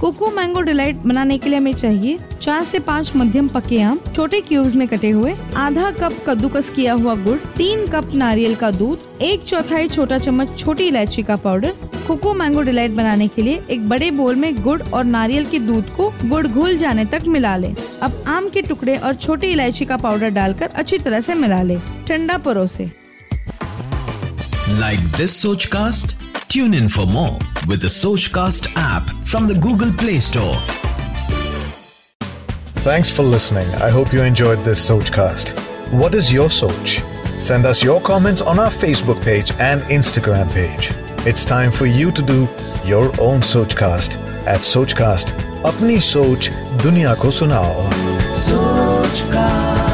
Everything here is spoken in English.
coco mango delight बनाने के लिए हमें चाहिए चार से पाँच मध्यम पके आम, छोटे क्यूब्स में कटे हुए, आधा कप कद्दूकस किया हुआ गुड़, तीन कप नारियल का दूध, एक चौथाई छोटा चम्मच छोटी इलायची का पाउडर। कोको मैंगो डिलाइट बनाने के लिए एक बड़े बोल में गुड़ और नारियल के दूध को गुड़ घुल जाने तक मिला लें। अब आम के टुकड़े और छोटी इलायची का पाउडर डालकर अच्छी तरह से मिला लें। ठंडा परोसे। Like this Sochcast? Tune in for more with the Sochcast app from the Google Play Store. Thanks for listening. I hope you enjoyed this Sochcast. What is your Soch? Send us your comments on our Facebook page and Instagram page. It's time for you to do your own Sochcast at Sochcast. Apni Soch Dunya Ko Sunao. Sochcast.